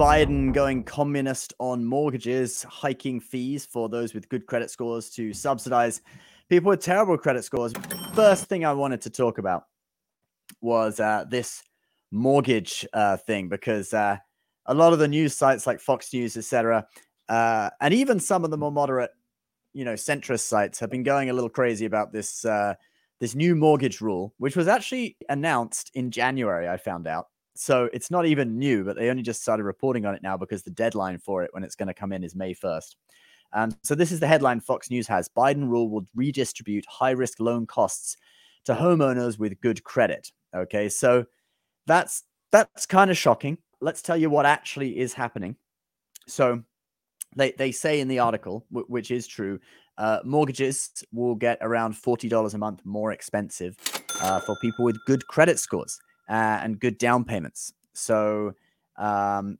Biden going communist on mortgages, hiking fees for those with good credit scores to subsidize people with terrible credit scores. First thing I wanted to talk about was uh, this mortgage uh, thing because uh, a lot of the news sites like Fox News, etc., uh, and even some of the more moderate, you know, centrist sites have been going a little crazy about this uh, this new mortgage rule, which was actually announced in January. I found out, so it's not even new, but they only just started reporting on it now because the deadline for it when it's going to come in is May first. Um, so this is the headline Fox News has: Biden rule will redistribute high risk loan costs to homeowners with good credit. Okay, so that's that's kind of shocking. Let's tell you what actually is happening. So they they say in the article, w- which is true, uh, mortgages will get around forty dollars a month more expensive uh, for people with good credit scores uh, and good down payments. So, um,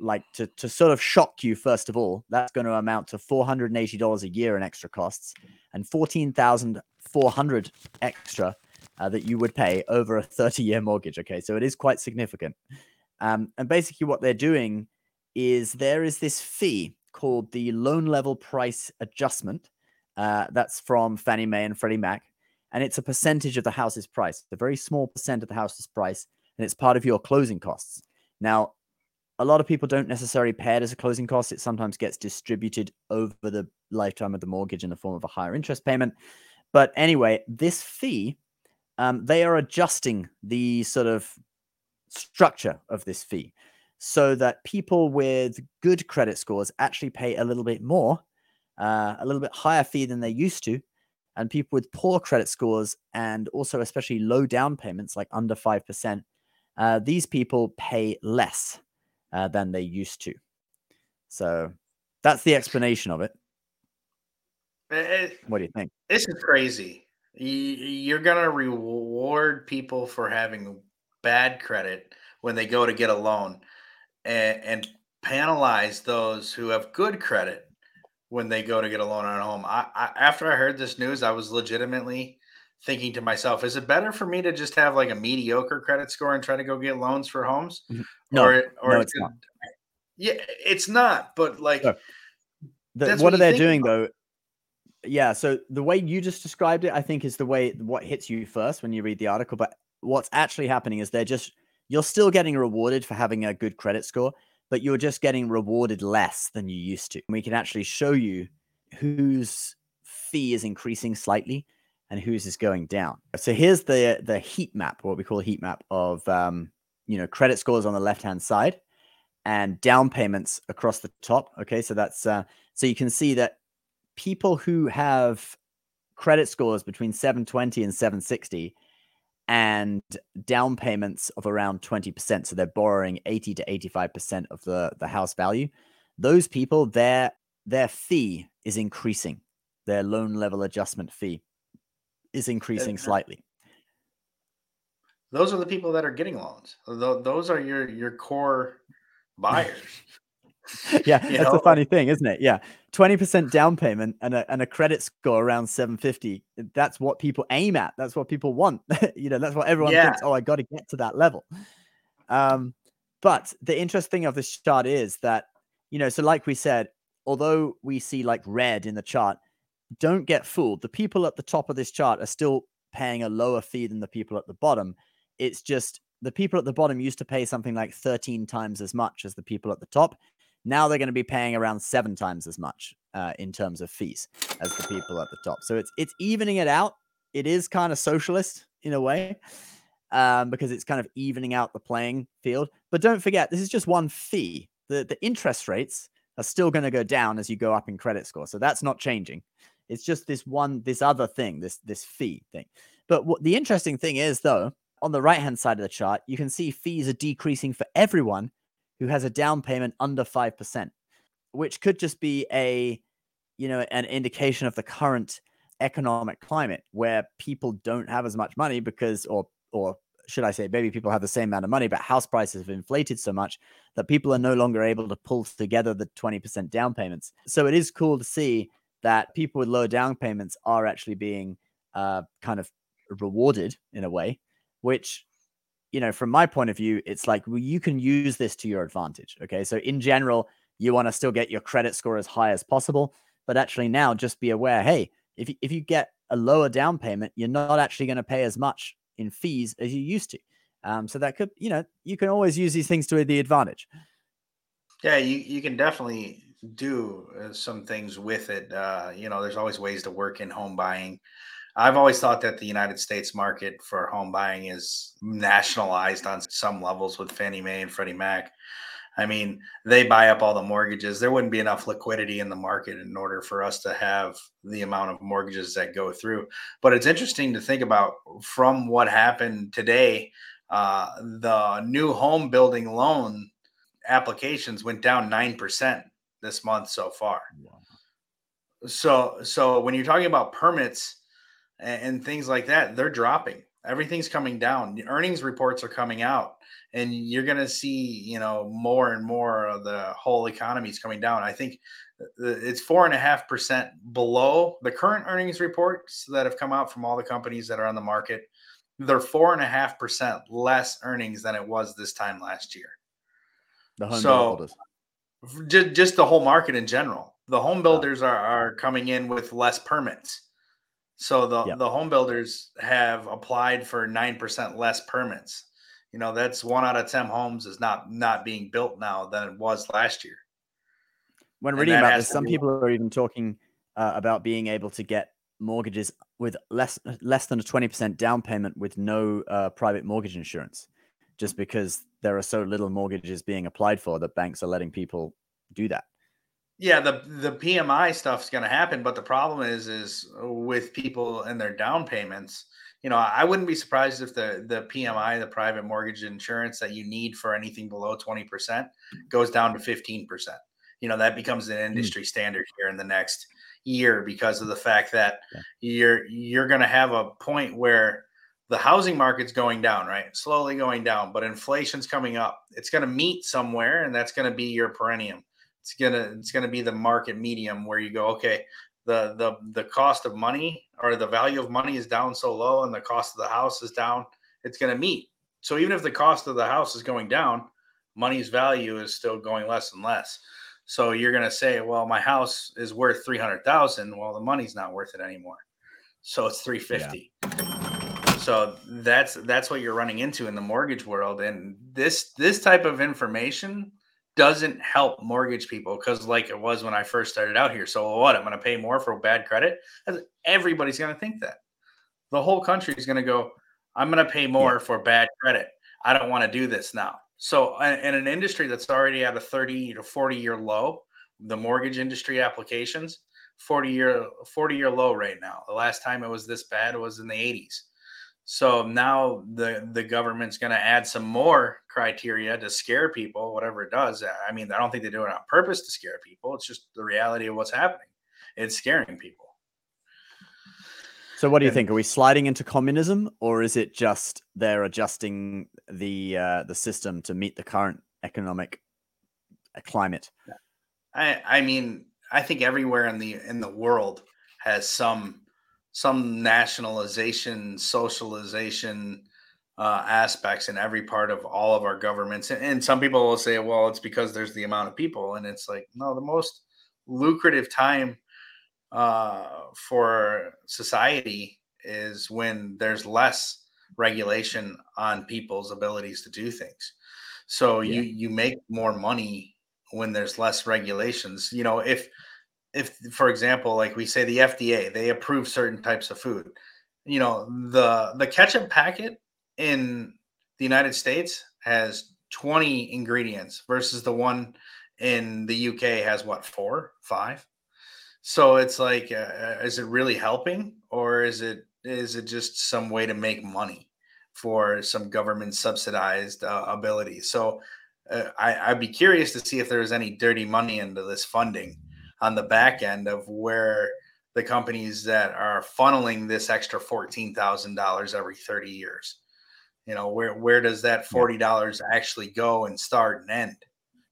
like to to sort of shock you first of all, that's going to amount to four hundred and eighty dollars a year in extra costs and fourteen thousand four hundred extra uh, that you would pay over a 30 year mortgage. Okay, so it is quite significant. Um, and basically, what they're doing is there is this fee called the loan level price adjustment. Uh, that's from Fannie Mae and Freddie Mac, and it's a percentage of the house's price, a very small percent of the house's price, and it's part of your closing costs. Now, a lot of people don't necessarily pay it as a closing cost. It sometimes gets distributed over the lifetime of the mortgage in the form of a higher interest payment. But anyway, this fee um, they are adjusting the sort of structure of this fee so that people with good credit scores actually pay a little bit more, uh, a little bit higher fee than they used to. And people with poor credit scores and also especially low down payments, like under 5%, uh, these people pay less uh, than they used to. So that's the explanation of it. it what do you think? This is crazy. You're going to reward people for having bad credit when they go to get a loan and, and penalize those who have good credit when they go to get a loan on a home. I, I, after I heard this news, I was legitimately thinking to myself, is it better for me to just have like a mediocre credit score and try to go get loans for homes? Mm-hmm. No, or, or no, it's not. Yeah, it's not. But like, the, what, what, are they doing about. though? yeah so the way you just described it i think is the way what hits you first when you read the article but what's actually happening is they're just you're still getting rewarded for having a good credit score but you're just getting rewarded less than you used to. We can actually show you whose fee is increasing slightly and whose is going down. So here's the the heat map what we call a heat map of um, you know credit scores on the left hand side and down payments across the top. Okay so that's uh, so you can see that people who have credit scores between 720 and 760 and down payments of around 20%. So they're borrowing 80 to 85% of the, the house value. Those people, their their fee is increasing. Their loan level adjustment fee is increasing slightly. Those are the people that are getting loans. Those are your your core buyers. yeah, that's know? a funny thing, isn't it? Yeah. 20% down payment and a, and a credit score around 750 that's what people aim at that's what people want you know that's what everyone yeah. thinks oh i got to get to that level um but the interesting thing of this chart is that you know so like we said although we see like red in the chart don't get fooled the people at the top of this chart are still paying a lower fee than the people at the bottom it's just the people at the bottom used to pay something like 13 times as much as the people at the top now they're going to be paying around seven times as much uh, in terms of fees as the people at the top. So it's it's evening it out. It is kind of socialist in a way um, because it's kind of evening out the playing field. But don't forget, this is just one fee. The the interest rates are still going to go down as you go up in credit score. So that's not changing. It's just this one, this other thing, this this fee thing. But what the interesting thing is, though, on the right hand side of the chart, you can see fees are decreasing for everyone who has a down payment under 5%, which could just be a, you know, an indication of the current economic climate where people don't have as much money because, or, or should I say, maybe people have the same amount of money, but house prices have inflated so much that people are no longer able to pull together the 20% down payments. So it is cool to see that people with low down payments are actually being uh, kind of rewarded in a way, which you know, from my point of view, it's like well, you can use this to your advantage. Okay. So in general, you want to still get your credit score as high as possible. But actually now just be aware, hey, if you, if you get a lower down payment, you're not actually going to pay as much in fees as you used to. Um, so that could, you know, you can always use these things to the advantage. Yeah, you, you can definitely do uh, some things with it. Uh, you know, there's always ways to work in home buying. I've always thought that the United States market for home buying is nationalized on some levels with Fannie Mae and Freddie Mac. I mean, they buy up all the mortgages. There wouldn't be enough liquidity in the market in order for us to have the amount of mortgages that go through. But it's interesting to think about from what happened today. Uh, the new home building loan applications went down nine percent this month so far. Wow. So, so when you're talking about permits and, and things like that, they're dropping. Everything's coming down. The earnings reports are coming out, and you're going to see, you know, more and more of the whole economy is coming down. I think uh, uh, it's four and a half percent below the current earnings reports that have come out from all the companies that are on the market. They're four and a half percent less earnings than it was this time last year. The so, just, just the whole market in general. The home builders are, are coming in with less permits. So the, yep. the home builders have applied for 9% less permits. You know, that's one out of 10 homes is not not being built now than it was last year. When reading about this, some people are even talking uh, about being able to get mortgages with less less than a 20% down payment with no uh, private mortgage insurance just because there are so little mortgages being applied for that banks are letting people do that. Yeah, the the PMI stuff's going to happen, but the problem is is with people and their down payments. You know, I wouldn't be surprised if the the PMI, the private mortgage insurance that you need for anything below 20% goes down to 15%. You know, that becomes an hmm. industry standard here in the next year because of the fact that you're you're going to have a point where the housing market's going down, right? Slowly going down, but inflation's coming up. It's going to meet somewhere, and that's going to be your perennium. It's gonna it's gonna be the market medium where you go, okay, the the the cost of money or the value of money is down so low, and the cost of the house is down. It's going to meet. So even if the cost of the house is going down, money's value is still going less and less. So you're going to say, well, my house is worth three hundred thousand. Well, the money's not worth it anymore. So it's three fifty. Yeah so that's that's what you're running into in the mortgage world and this this type of information doesn't help mortgage people because like it was when i first started out here. So what i'm going to pay more for bad credit? Everybody's going to think that. The whole country is going to go i'm going to pay more yeah. for bad credit. I don't want to do this now. So in an industry that's already at a 30 to 40 year low the mortgage industry applications 40 year 40 year low right now. The last time it was this bad was in the 80s so now the the government's going to add some more criteria to scare people, whatever it does. I mean, I don't think they do it on purpose to scare people. It's just the reality of what's happening. It's scaring people. So, what do you and, think? Are we sliding into communism, or is it just they're adjusting the uh, the system to meet the current economic uh, climate? I I mean, I think everywhere in the in the world has some some nationalization, socialization uh, aspects in every part of all of our governments. And, and some people will say, well, it's because there's the amount of people. And it's like, no, the most lucrative time uh, for society is when there's less regulation on people's abilities to do things. So yeah. you you make more money when there's less regulations. You know, if if for example like we say the fda they approve certain types of food. You know the the ketchup packet in the united states has 20 ingredients versus the one in the uk has what four five? So it's like uh, uh, is it really helping or is it is it just some way to make money for some government subsidized uh, ability? So uh, I, i'd be curious to see if there's any dirty money into this funding on the back end of where the companies that are funneling this extra fourteen thousand dollars every thirty years. You know, where where does that forty dollars actually go and start and end?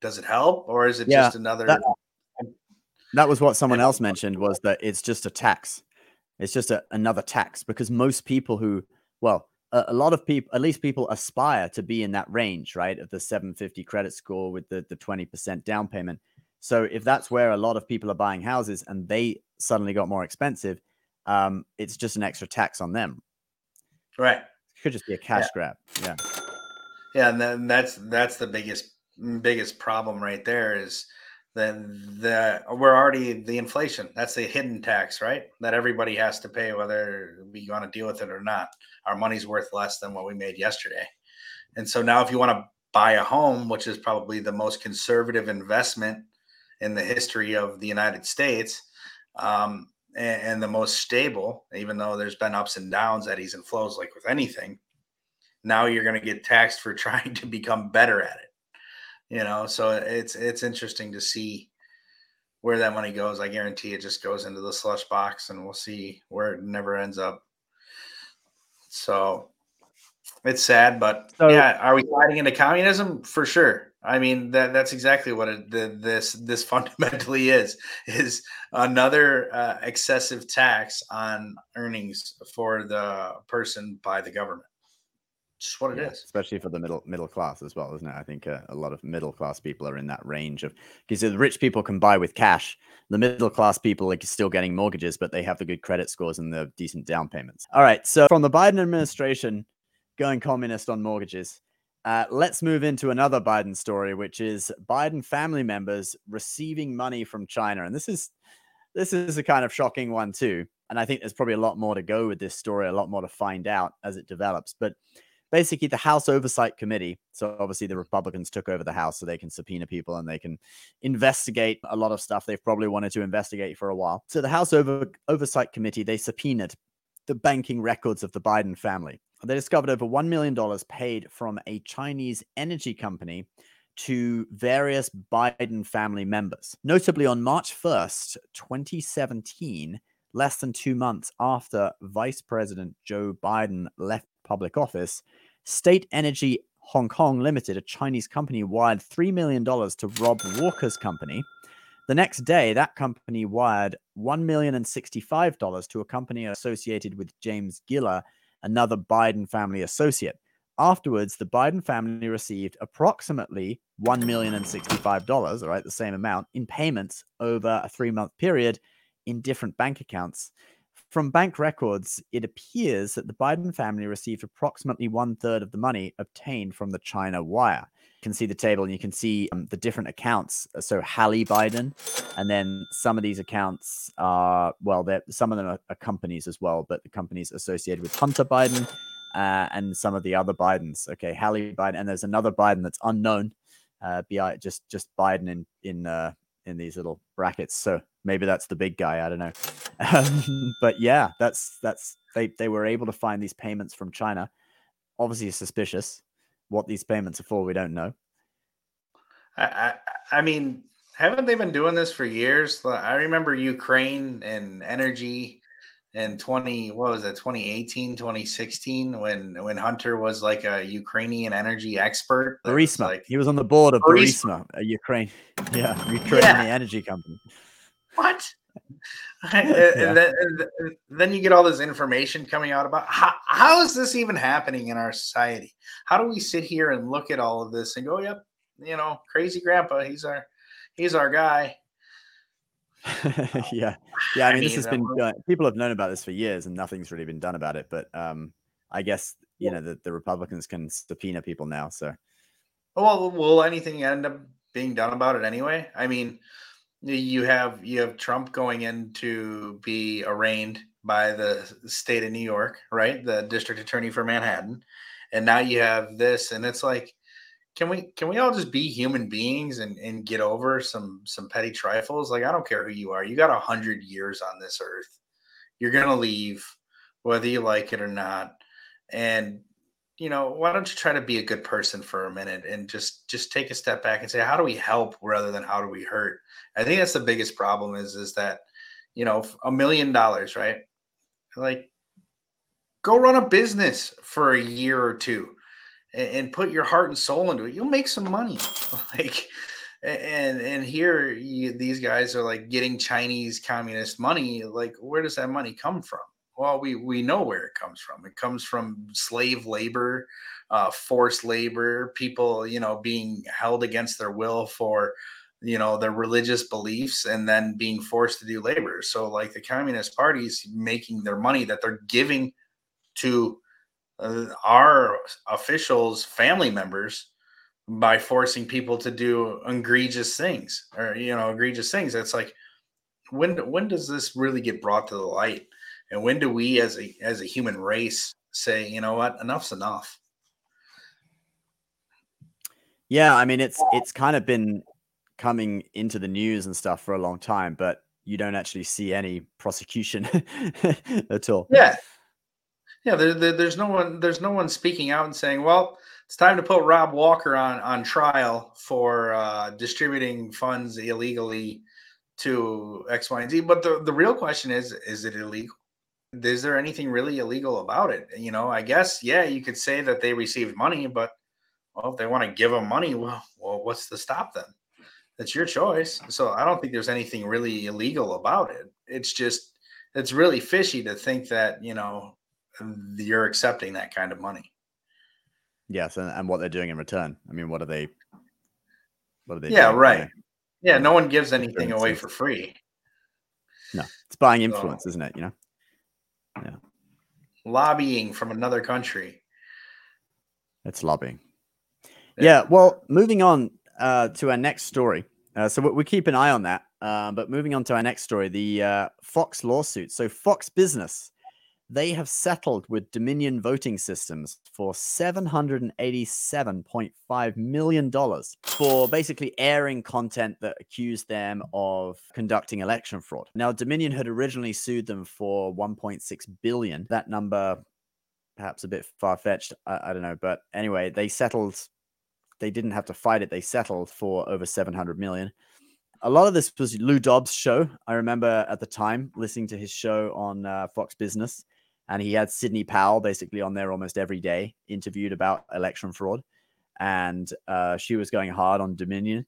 Does it help, or is it yeah, just another? That, that was what someone else mentioned was that it's just a tax. It's just a, another tax because most people who, well, a, a lot of people, at least people aspire to be in that range, right? Of the 750 credit score with the, the 20% down payment. So if that's where a lot of people are buying houses and they suddenly got more expensive, um, it's just an extra tax on them. Right. It could just be a cash yeah. grab. Yeah. Yeah, and then that's that's the biggest biggest problem right there is then the we're already the inflation. That's the hidden tax, right? That everybody has to pay whether we want to deal with it or not. Our money's worth less than what we made yesterday. And so now if you want to buy a home, which is probably the most conservative investment in the history of the United States, um, and, and, the most stable, even though there's been ups and downs, eddies and flows, like with anything. Now you're going to get taxed for trying to become better at it you know? So it's it's interesting to see where that money goes. I guarantee it just goes into the slush box and we'll see where it never ends up. So it's sad but so, yeah are we sliding into communism? For sure i mean that that's exactly what it, the, this this fundamentally is is another uh, excessive tax on earnings for the person by the government just what it yeah, is. Especially for the middle middle class as well, isn't it? I think uh, a lot of middle class people are in that range of because the rich people can buy with cash. The middle class people are still getting mortgages, but they have the good credit scores and the decent down payments. All right, so from the Biden administration going communist on mortgages, uh, let's move into another Biden story, which is Biden family members receiving money from China, and this is this is a kind of shocking one too. And I think there's probably a lot more to go with this story, a lot more to find out as it develops, but basically the House Oversight Committee. So obviously the Republicans took over the House so they can subpoena people and they can investigate a lot of stuff they've probably wanted to investigate for a while. So the House Over- Oversight Committee, they subpoenaed the banking records of the Biden family. They discovered over $1 million paid from a Chinese energy company to various Biden family members. Notably, on March 1st, 2017, less than two months after Vice President Joe Biden left public office, State Energy Hong Kong Limited, a Chinese company, wired $3 million to Rob Walker's company. The next day, that company wired $1,065 to a company associated with James Gilliar, another Biden family associate. Afterwards, the Biden family received approximately $1,065, all right, the same amount, in payments over a three month period in different bank accounts. From bank records, it appears that the Biden family received approximately one third of the money obtained from the China wire. Can see the table and you can see um, the different accounts. So, Hallie Biden, and then some of these accounts are, well, some of them are, are, companies as well, but the companies associated with Hunter Biden uh, and some of the other Bidens. Okay, Hallie Biden, and there's another Biden that's unknown, uh, just just Biden in in uh, in these little brackets. So maybe that's the big guy. I don't know. Um, but yeah, that's that's they they were able to find these payments from China. Obviously suspicious. What these payments are for, we don't know. I, I, I mean, haven't they been doing this for years? I remember Ukraine and energy in 20 what was it 2018 2016 when when hunter was like a ukrainian energy expert Burisma. Like, he was on the board of Burisma, Burisma a ukraine yeah ukrainian yeah. energy company what and, yeah. then, and, then, you get all this information coming out about how, how is this even happening in our society how do we sit here and look at all of this and go yep you know crazy grandpa he's our he's our guy yeah, yeah. I mean, this has been people have known about this for years, and nothing's really been done about it. But um, I guess you know the, the Republicans can subpoena people now. So, well, will anything end up being done about it anyway? I mean, you have you have Trump going in to be arraigned by the state of New York, right? The district attorney for Manhattan, and now you have this, and it's like can we can we all just be human beings and, and get over some some petty trifles? Like I don't care who you are. You got a hundred years on this earth. You're gonna leave, whether you like it or not. And you know, why don't you try to be a good person for a minute and just just take a step back and say, how do we help rather than how do we hurt? I think that's the biggest problem is is that, you know, a million dollars, right? Like go run a business for a year or two and, and put your heart and soul into it, you'll make some money. like, and and here you, these guys are like getting Chinese communist money. Like, where does that money come from? Well, we we know where it comes from. It comes from slave labor, uh, forced labor, people you know being held against their will for you know their religious beliefs and then being forced to do labor. So like the Communist Party's making their money that they're giving to uh, our officials, family members by forcing people to do egregious things or you know egregious things. It's like when when does this really get brought to the light? And when do we as a as a human race say, you know what, enough's enough? Yeah, I mean it's it's kind of been coming into the news and stuff for a long time, but you don't actually see any prosecution at all. Yeah. Yeah, there, there, there's no one there's no one speaking out and saying, well, it's time to put Rob Walker on on trial for uh, distributing funds illegally to X, Y, and Z. But the, the real question is, is it illegal? Is there anything really illegal about it? You know, I guess, yeah, you could say that they received money, but well, if they want to give them money, well, well, what's to stop them? That's your choice. So I don't think there's anything really illegal about it. It's just it's really fishy to think that, you know, you're accepting that kind of money. Yes, and, and what they're doing in return. I mean, what are they what are they Yeah, right. Yeah, no one gives anything away for free. No, it's buying influence, so, isn't it? You know. Yeah. Lobbying from another country. It's lobbying. Yeah. yeah well, moving on uh, to our next story. Uh, so we, we keep an eye on that. Uh, but moving on to our next story, the uh, Fox lawsuit. So Fox Business they have settled with Dominion Voting Systems for $787.5 million for basically airing content that accused them of conducting election fraud. Now, Dominion had originally sued them for 1.6 billion. That number, perhaps a bit far fetched, I, I don't know. But anyway, they settled, they didn't have to fight it. They settled for over 700 million a lot of this was Lou Dobbs' show. I remember at the time listening to his show on uh, Fox Business and he had Sidney Powell basically on there almost every day, interviewed about election fraud, and uh, she was going hard on Dominion,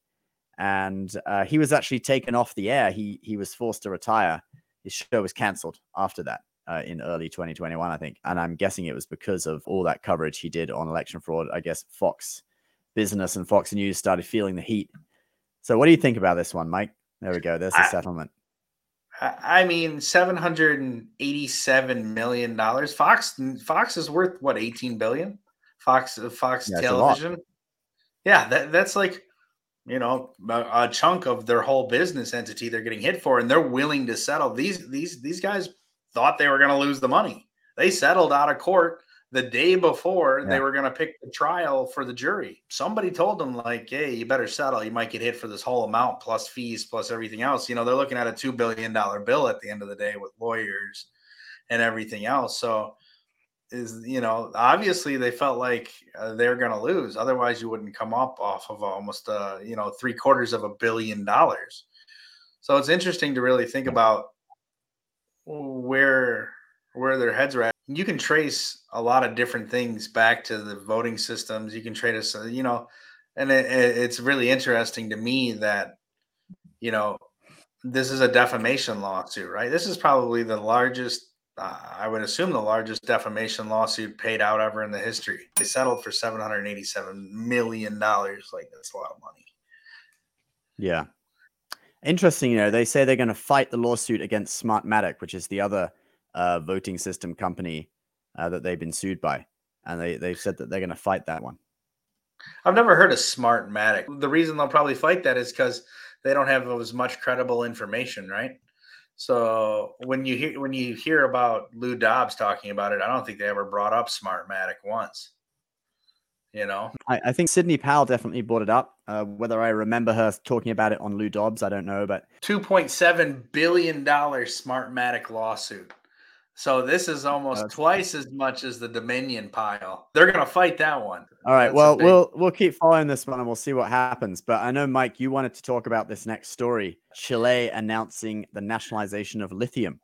and uh, he was actually taken off the air. He he was forced to retire. His show was cancelled after that. Uh, in early 2021, I think. And I'm guessing it was because of all that coverage he did on election fraud. I guess Fox Business and Fox News started feeling the heat. So, what do you think about this one, Mike? There we go. There's the I, settlement. I mean, seven hundred and eighty-seven million dollars. Fox Fox is worth what eighteen billion. Fox Fox yeah, Television. Yeah, that, that's like you know a, a, chunk of their whole business entity they're getting hit for, and they're willing to settle. These these these guys thought they were going to lose the money. They settled out of court the day before yeah. they were going to pick the trial for the jury. Somebody told them, like, hey, you better settle. You might get hit for this whole amount plus fees plus everything else. You know, they're looking at a $2 billion bill at the end of the day with lawyers and everything else. So, is you know obviously they felt like uh, they're going to lose otherwise you wouldn't come up off of almost uh you know three quarters of a billion dollars so it's interesting to really think about where where their heads are at you can trace a lot of different things back to the voting systems. You can trace, uh, you know, and it, it's really interesting to me that, you know, this is a defamation lawsuit, right? This is probably the largest, uh, I would assume, the largest defamation lawsuit paid out ever in the history. They settled for seven hundred eighty-seven million dollars. Like that's a lot of money. Yeah, interesting. You know, they say they're going to fight the lawsuit against Smartmatic, which is the other uh, voting system company uh, that they've been sued by, and they they've said that they're going to fight that one. I've never heard of Smartmatic. The reason they'll probably fight that is because they don't have as much credible information, right? So when you hear when you hear about Lou Dobbs talking about it, I don't think they ever brought up Smartmatic once. You know, I, I think Sidney Powell definitely brought it up. Uh, whether I remember her talking about it on Lou Dobbs, I don't know. But two point seven billion dollars Smartmatic lawsuit. So this is almost That's twice as much as the Dominion pile. They're going to fight that one. All right. That's well, big... we'll we'll keep following this one and we'll see what happens. But I know Mike, you wanted to talk about this next story. Chile announcing the nationalization of lithium.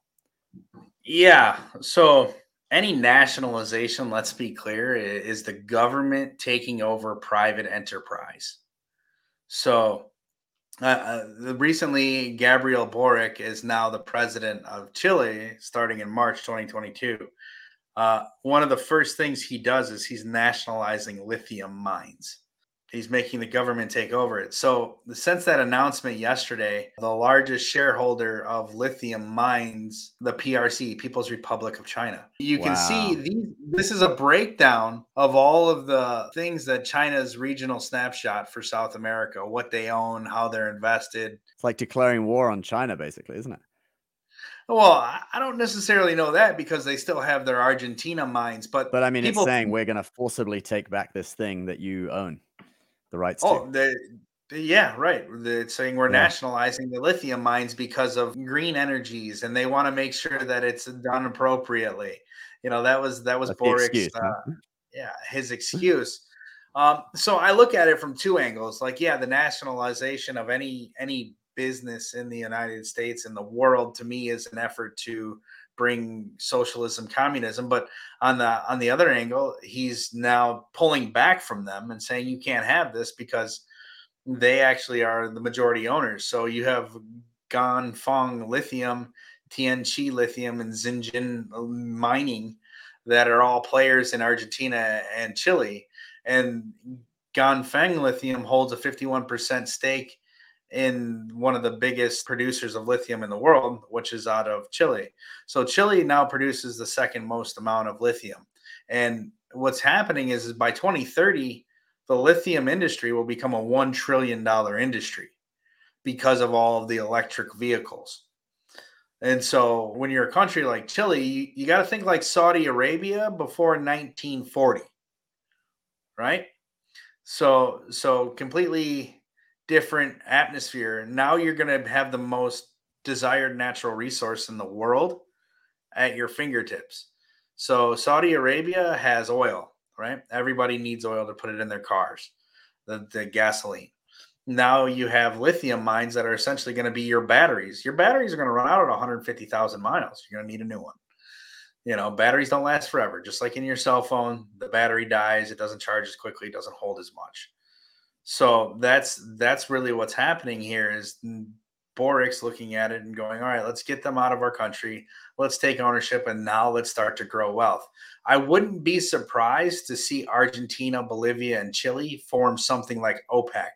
Yeah. So any nationalization, let's be clear, is the government taking over private enterprise. So Uh, uh, recently, Gabriel Boric is now the president of Chile, starting in March 2022. Uh, one of the first things he does is he's nationalizing lithium mines he's making the government take over it. So, since that announcement yesterday, the largest shareholder of lithium mines, the PRC, People's Republic of China. You wow. can see these, this is a breakdown of all of the things that China's regional snapshot for South America, what they own, how they're invested. It's like declaring war on China, basically, isn't it? Well, I don't necessarily know that because they still have their Argentina mines, but but I mean, people... it's saying we're going to forcibly take back this thing that you own the rights oh, to. The, yeah, right. They're saying we're yeah. nationalizing the lithium mines because of green energies, and they want to make sure that it's done appropriately. You know, that was that was That's Boric's, excuse, uh, huh? yeah, his excuse. Um, so I look at it from two angles. Like, yeah, the nationalization of any any business in the United States and the world to me is an effort to bring socialism communism but on the on the other angle he's now pulling back from them and saying you can't have this because they actually are the majority owners. So you have Ganfeng lithium tianqi lithium and Zijin mining that are all players in argentina and chile. And Ganfeng lithium holds a 51% stake in one of the biggest producers of lithium in the world, which is out of Chile. So Chile now produces the second most amount of lithium. And what's happening is, is by 2030, the lithium industry will become a $1 trillion industry because of all of the electric vehicles. And so when you're a country like Chile, you, you got to think like Saudi Arabia before 1940, right? So so completely different atmosphere. Now you're going to have the most desired natural resource in the world at your fingertips. So Saudi Arabia has oil, right? Everybody needs oil to put it in their cars, the, the gasoline. Now you have lithium mines that are essentially going to be your batteries. Your batteries are going to run out at 150,000 miles. You're going to need a new one. You know, batteries don't last forever. Just like in your cell phone, the battery dies, it doesn't charge as quickly, it doesn't hold as much. So that's that's really what's happening here is Boric's looking at it and going, all right, let's get them out of our country. Let's take ownership and now let's start to grow wealth. I wouldn't be surprised to see Argentina, Bolivia, and Chile form something like OPEC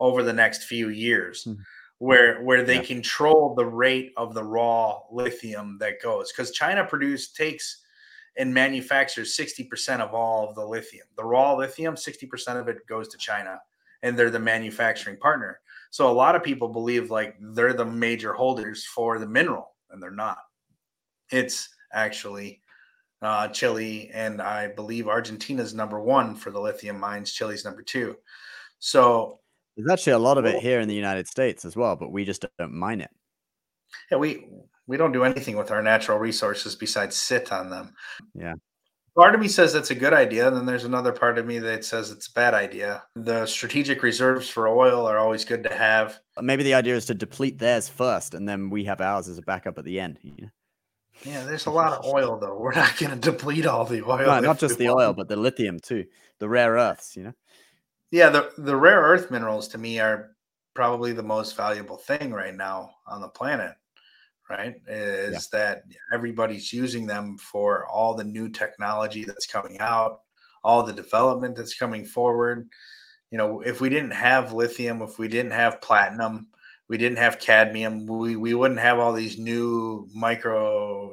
over the next few years. Mm-hmm. Where, where they yeah. control the rate of the raw lithium that goes because China produce takes and manufactures 60% of all of the lithium. The raw lithium, 60% of it goes to China and they're the manufacturing partner. So a lot of people believe like they're the major holders for the mineral, and they're not. It's actually uh, Chile, and I believe Argentina's number one for the lithium mines. Chile's number two. So there's actually a lot of it here in the United States as well, but we just don't mine it. Yeah, we we don't do anything with our natural resources besides sit on them. Yeah part of me says that's a good idea and then there's another part of me that says it's a bad idea. The strategic reserves for oil are always good to have. Maybe the idea is to deplete theirs first and then we have ours as a backup at the end yeah there's a lot of oil though. We're not going to deplete all the oil no, not just the oil but the lithium too. The rare earths you know? Yeah the, the rare earth minerals to me are probably the most valuable thing right now on the planet right? Is yeah. that everybody's using them for all the new technology that's coming out, all the development that's coming forward. You know, if we didn't have lithium, if we didn't have platinum, we didn't have cadmium, we, we wouldn't have all these new micro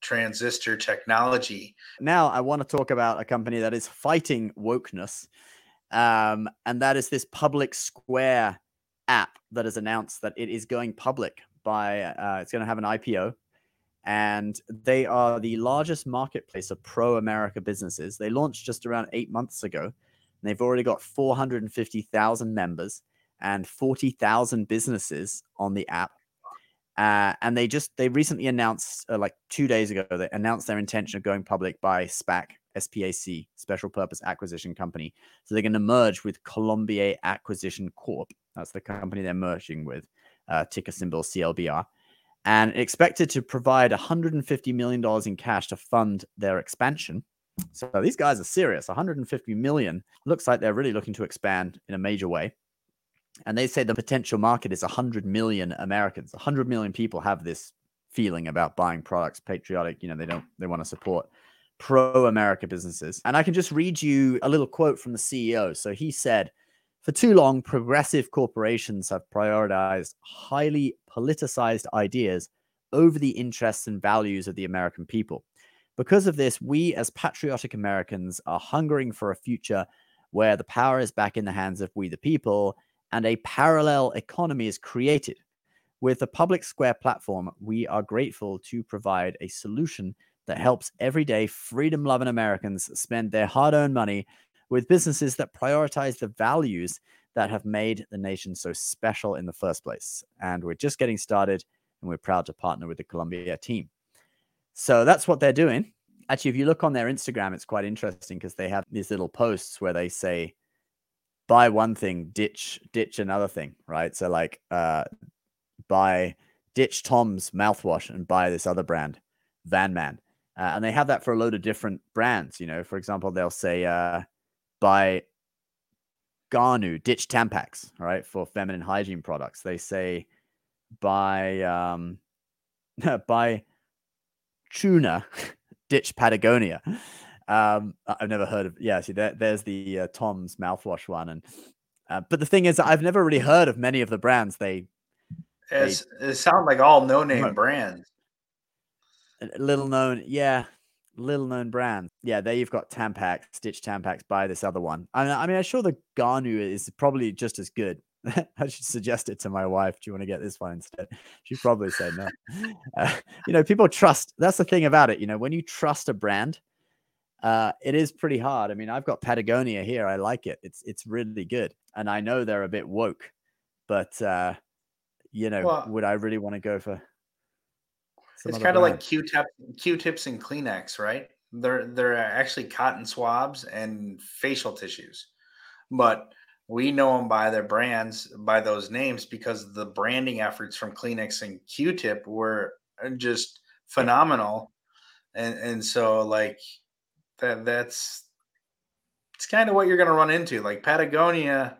transistor technology. Now, I want to talk about a company that is fighting wokeness, um, and that is this Public Square app that has announced that it is going public by uh, it's going to have an IPO, and they are the largest marketplace of pro America businesses. They launched just around eight months ago, and they've already got 450,000 members and 40,000 businesses on the app. Uh, and they just they recently announced uh, like two days ago they announced their intention of going public by SPAC SPAC Special Purpose Acquisition Company. So they're going to merge with Colombier Acquisition Corp. That's the company they're merging with uh, ticker symbol CLBR, and expected to provide $150 million in cash to fund their expansion. So these guys are serious. 150 million looks like they're really looking to expand in a major way. And they say the potential market is 100 million Americans. 100 million people have this feeling about buying products, patriotic, you know, they don't, they want to support pro America businesses. And I can just read you a little quote from the CEO. So he said, for too long, progressive corporations have prioritized highly politicized ideas over the interests and values of the American people. Because of this, we as patriotic Americans are hungering for a future where the power is back in the hands of we the people and a parallel economy is created. With the Public Square platform, we are grateful to provide a solution that helps everyday freedom loving Americans spend their hard earned money with businesses that prioritize the values that have made the nation so special in the first place. And we're just getting started, and we're proud to partner with the Colombier team. So that's what they're doing. Actually, if you look on their Instagram, it's quite interesting because they have these little posts where they say, buy one thing, ditch, ditch another thing, right? So like uh buy ditch Tom's mouthwash and buy this other brand, Van Man. Uh, and they have that for a load of different brands. You know, for example, they'll say uh buy Garnu, ditch Tampax, right? For feminine hygiene products. They say by um buy tuna, ditch Patagonia. Um, I've never heard of yeah, see there, there's the uh, Tom's mouthwash one. And uh, but the thing is I've never really heard of many of the brands they It's, it sound like all no name brands. little known, yeah, little known brands. Yeah, there you've got Tampax, Stitch Tampax. Buy this other one. I mean, I mean, I'm sure the Garnu is probably just as good. I should suggest it to my wife. Do you want to get this one instead? She'd probably say no. Uh, you know, people trust. That's the thing about it. You know, when you trust a brand, uh, it is pretty hard. I mean, I've got Patagonia here. I like it. It's it's really good, and I know they're a bit woke, but uh, you know, Well- would I really want to go for? It's kind of like? Q-tip, Q-tips and Kleenex, right? They're they're actually cotton swabs and facial tissues, but we know them by their brands, by those names, because the branding efforts from Kleenex and Q-tip were uh, just phenomenal, and and so like that that's it's kind of what you're going to run into. Like Patagonia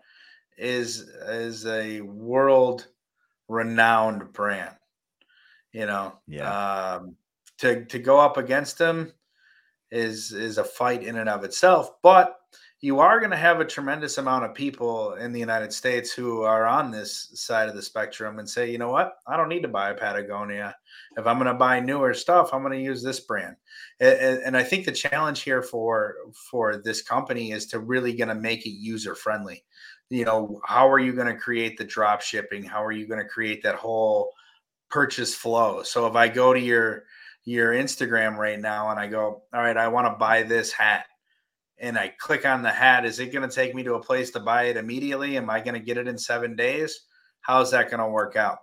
is is a world renowned brand you know Yeah. um to to go up against them is is a fight in and of itself but you are going to have a tremendous amount of people in the united states who are on this side of the spectrum and say you know what? I don't need to buy patagonia. If i'm going to buy newer stuff i'm going to use this brand. And, and- and i think the challenge here for for this company is to really going to make it user friendly you know how are you going to create the drop shipping? How are you going to create that whole purchase flow. So if I go to your your Instagram right now and I go, all right, I want to buy this hat, and I click on the hat, is it going to take me to a place to buy it immediately? Am I going to get it in seven days? How's that going to work out?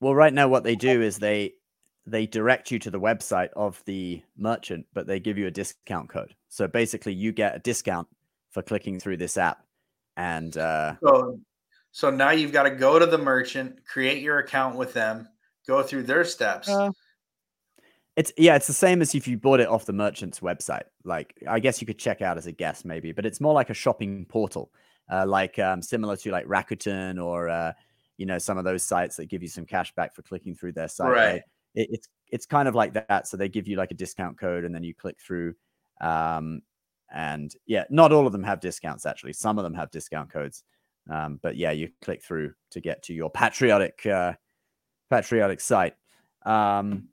Well, right now, what they do is they they direct you to the website of the merchant, but they give you a discount code. So basically, you get a discount for clicking through this app, and uh, So so now you've got to go to the merchant, create your account with them, go through their steps. Uh, it's yeah, it's the same as if you bought it off the merchant's website. Like I guess you could check out as a guest maybe, but it's more like a shopping portal, uh, like um, similar to like Rakuten or uh, you know some of those sites that give you some cash back for clicking through their site. Right. It, it's it's kind of like that. So they give you like a discount code, and then you click through. Um, and yeah, not all of them have discounts actually. Some of them have discount codes. Um, but yeah, you click through to get to your patriotic uh, patriotic site. Um,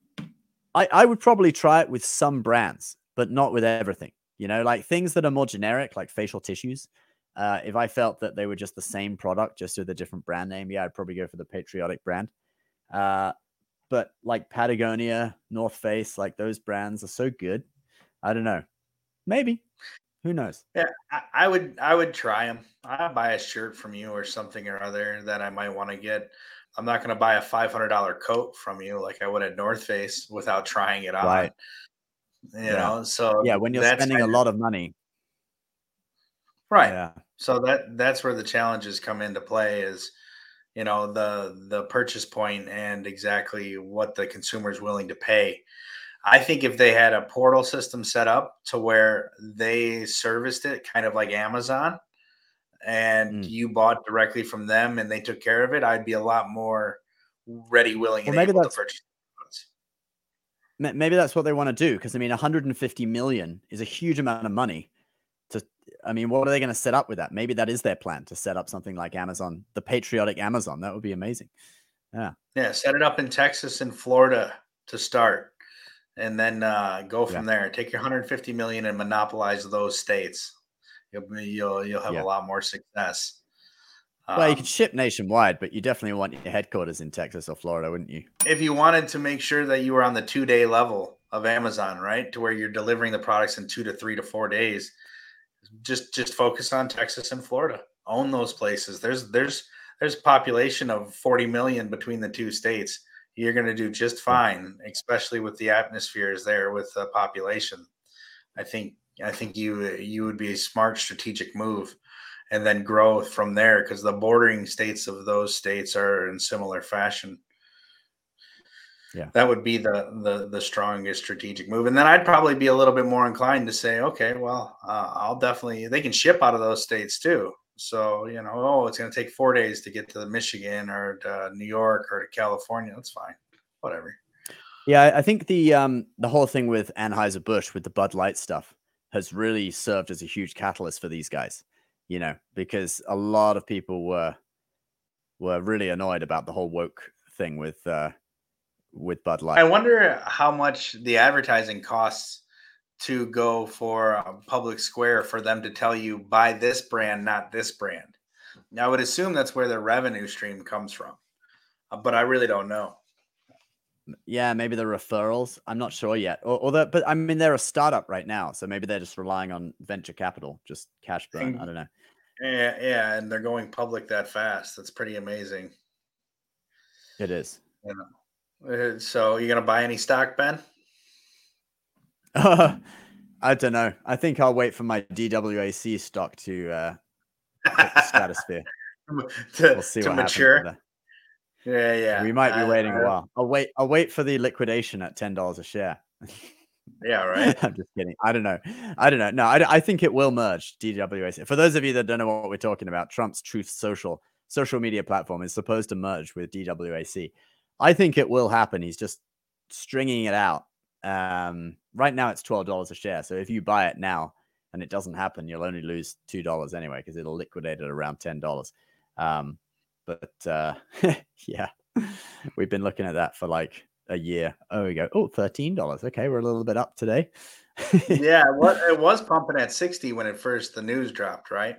I, I would probably try it with some brands, but not with everything. You know, like things that are more generic, like facial tissues. Uh, if I felt that they were just the same product, just with a different brand name, yeah, I'd probably go for the patriotic brand. Uh, but like Patagonia, North Face, like those brands are so good. I don't know. Maybe. Who knows? Yeah, I, I would I would try them. I'd buy a shirt from you or something or other that I might want to get. I'm not going to buy a $500 coat from you like I would at North Face without trying it on. Right. You Yeah. know, so Yeah, when you're spending a kinda- lot of money. right. Yeah. So that that's where the challenges come into play is you know the the purchase point and exactly what the consumer is willing to pay. I think if they had a portal system set up to where they serviced it kind of like Amazon and Mm. you bought directly from them and they took care of it, I'd be a lot more ready, willing, and maybe able to that's- purchase. Maybe that's what they want to do because I mean, 150 million is a huge amount of money. To, I mean, what are they going to set up with that? Maybe that is their plan to set up something like Amazon, the patriotic Amazon. That would be amazing. Yeah, Yeah. set it up in Texas and Florida to start, and then uh, go from there. Take your 150 million and monopolize those states. You'll be, you'll you'll have Yeah. a lot more success. Well, you Um, could ship nationwide, but you definitely want your headquarters in Texas or Florida, wouldn't you? if you wanted to make sure that you were on the two day level of Amazon, right, to where you're delivering the products in two to three to four days, just just focus on Texas and Florida. Own those places. There's there's there's a population of 40 million between the two states. You're going to do just fine, especially with the atmospheres there with the population. I think I think you you would be a smart strategic move and then grow from there because the bordering states of those states are in similar fashion. Yeah, that would be the the the strongest strategic move. And then i'd probably be a little bit more inclined to say okay well uh, i'll definitely they can ship out of those states too. So you know oh it's going to take four days to get to michigan or to new york or to california. That's fine. Whatever. Yeah, I- I think the um the whole thing with Anheuser Busch with the Bud Light stuff has really served as a huge catalyst for these guys. You know, because a lot of people were were really annoyed about the whole woke thing with uh with Bud Light. i wonder how much the advertising costs to go for a public square for them to tell you buy this brand not this brand now i would assume that's where their revenue stream comes from Uh, but i really don't know Yeah, maybe the referrals. I'm not sure yet. Or, or the, but I mean, they're a startup right now, so maybe they're just relying on venture capital, just cash burn. I don't know. Yeah, yeah, and they're going public that fast. That's pretty amazing. It is. Uh, So, you gonna buy any stock, Ben? I don't know. I think I'll wait for my DWAC stock to uh, hit the stratosphere. to We'll see to what mature. happens. Yeah, yeah. We might be I- waiting I- a while. I'll wait. I'll wait for the liquidation at ten dollars a share. Yeah, right. I'm just kidding. I don't know. I don't know. No, I, I think it will merge DWAC. For those of you that don't know what we're talking about, Trump's Truth Social social media platform is supposed to merge with DWAC. I think it will happen. He's just stringing it out. Um, right now it's twelve dollars a share. So if you buy it now and it doesn't happen, you'll only lose two dollars anyway because it'll liquidate at around ten dollars. Um, but uh, yeah, we've been looking at that for like a year. Oh, we go. Oh, $13. Okay, we're a little bit up today. yeah, what it was pumping at 60 when it first the news dropped, right?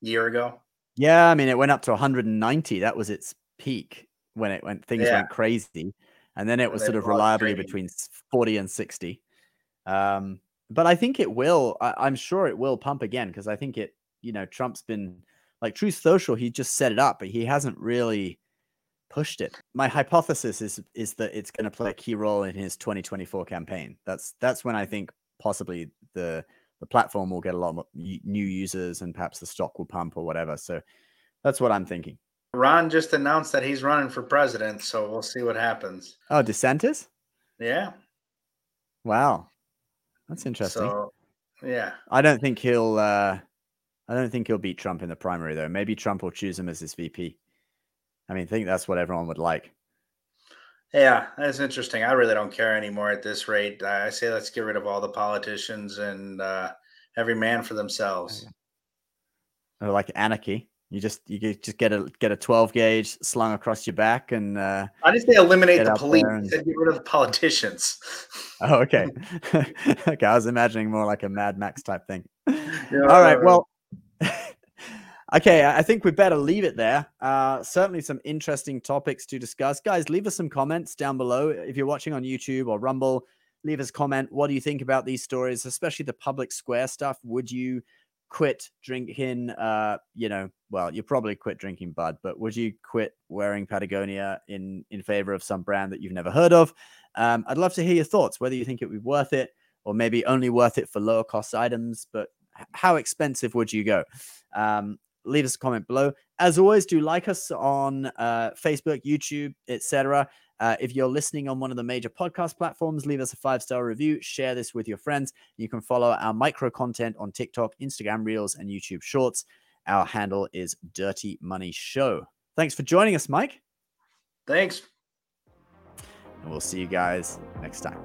Year ago. yeah, I mean, it went up to 190. That was its peak when it went things Yeah. went crazy, and then it was sort of reliably streaming. between 40 and 60. Um, but I think it will. I, I'm sure it will pump again because I think it. You know, Trump's been like Truth Social. He just set it up, but he hasn't really pushed it. My hypothesis is is that it's going to play a key role in his 2024 campaign. That's that's when I think possibly the the platform will get a lot more new users and perhaps the stock will pump or whatever. So that's what I'm thinking. Ron just announced that he's running for president, so we'll see what happens. Oh, DeSantis? Yeah. Wow, that's interesting. So, yeah. I don't think he'll. uh I don't think he'll beat Trump in the primary though. Maybe Trump will choose him as his VP. I mean, I think that's what everyone would like. Yeah, that's interesting. I really don't care anymore at this rate. I say let's get rid of all the politicians and uh, every man for themselves. Or like anarchy. You just you just get a get a 12 gauge slung across your back and uh I just say eliminate the police and- get rid of the politicians. oh okay. okay, I was imagining more like a Mad Max type thing. Yeah, All right, well Okay, I think we better leave it there. Uh, certainly some interesting topics to discuss. Guys, leave us some comments down below. If you're watching on YouTube or Rumble, leave us a comment. What do you think about these stories, especially the public square stuff? Would you quit drinking uh you know well you probably quit drinking bud but would you quit wearing patagonia in in favor of some brand that you've never heard of um i'd love to hear your thoughts whether you think it would be worth it or maybe only worth it for lower cost items but how expensive would you go um leave us a comment below as always do like us on uh facebook youtube etc uh, if you're listening on one of the major podcast platforms, leave us a five star review. Share this with your friends. You can follow our micro content on TikTok, Instagram Reels, and YouTube Shorts. Our handle is Dirty Money Show. Thanks for joining us, Mike. Thanks. And we'll see you guys next time.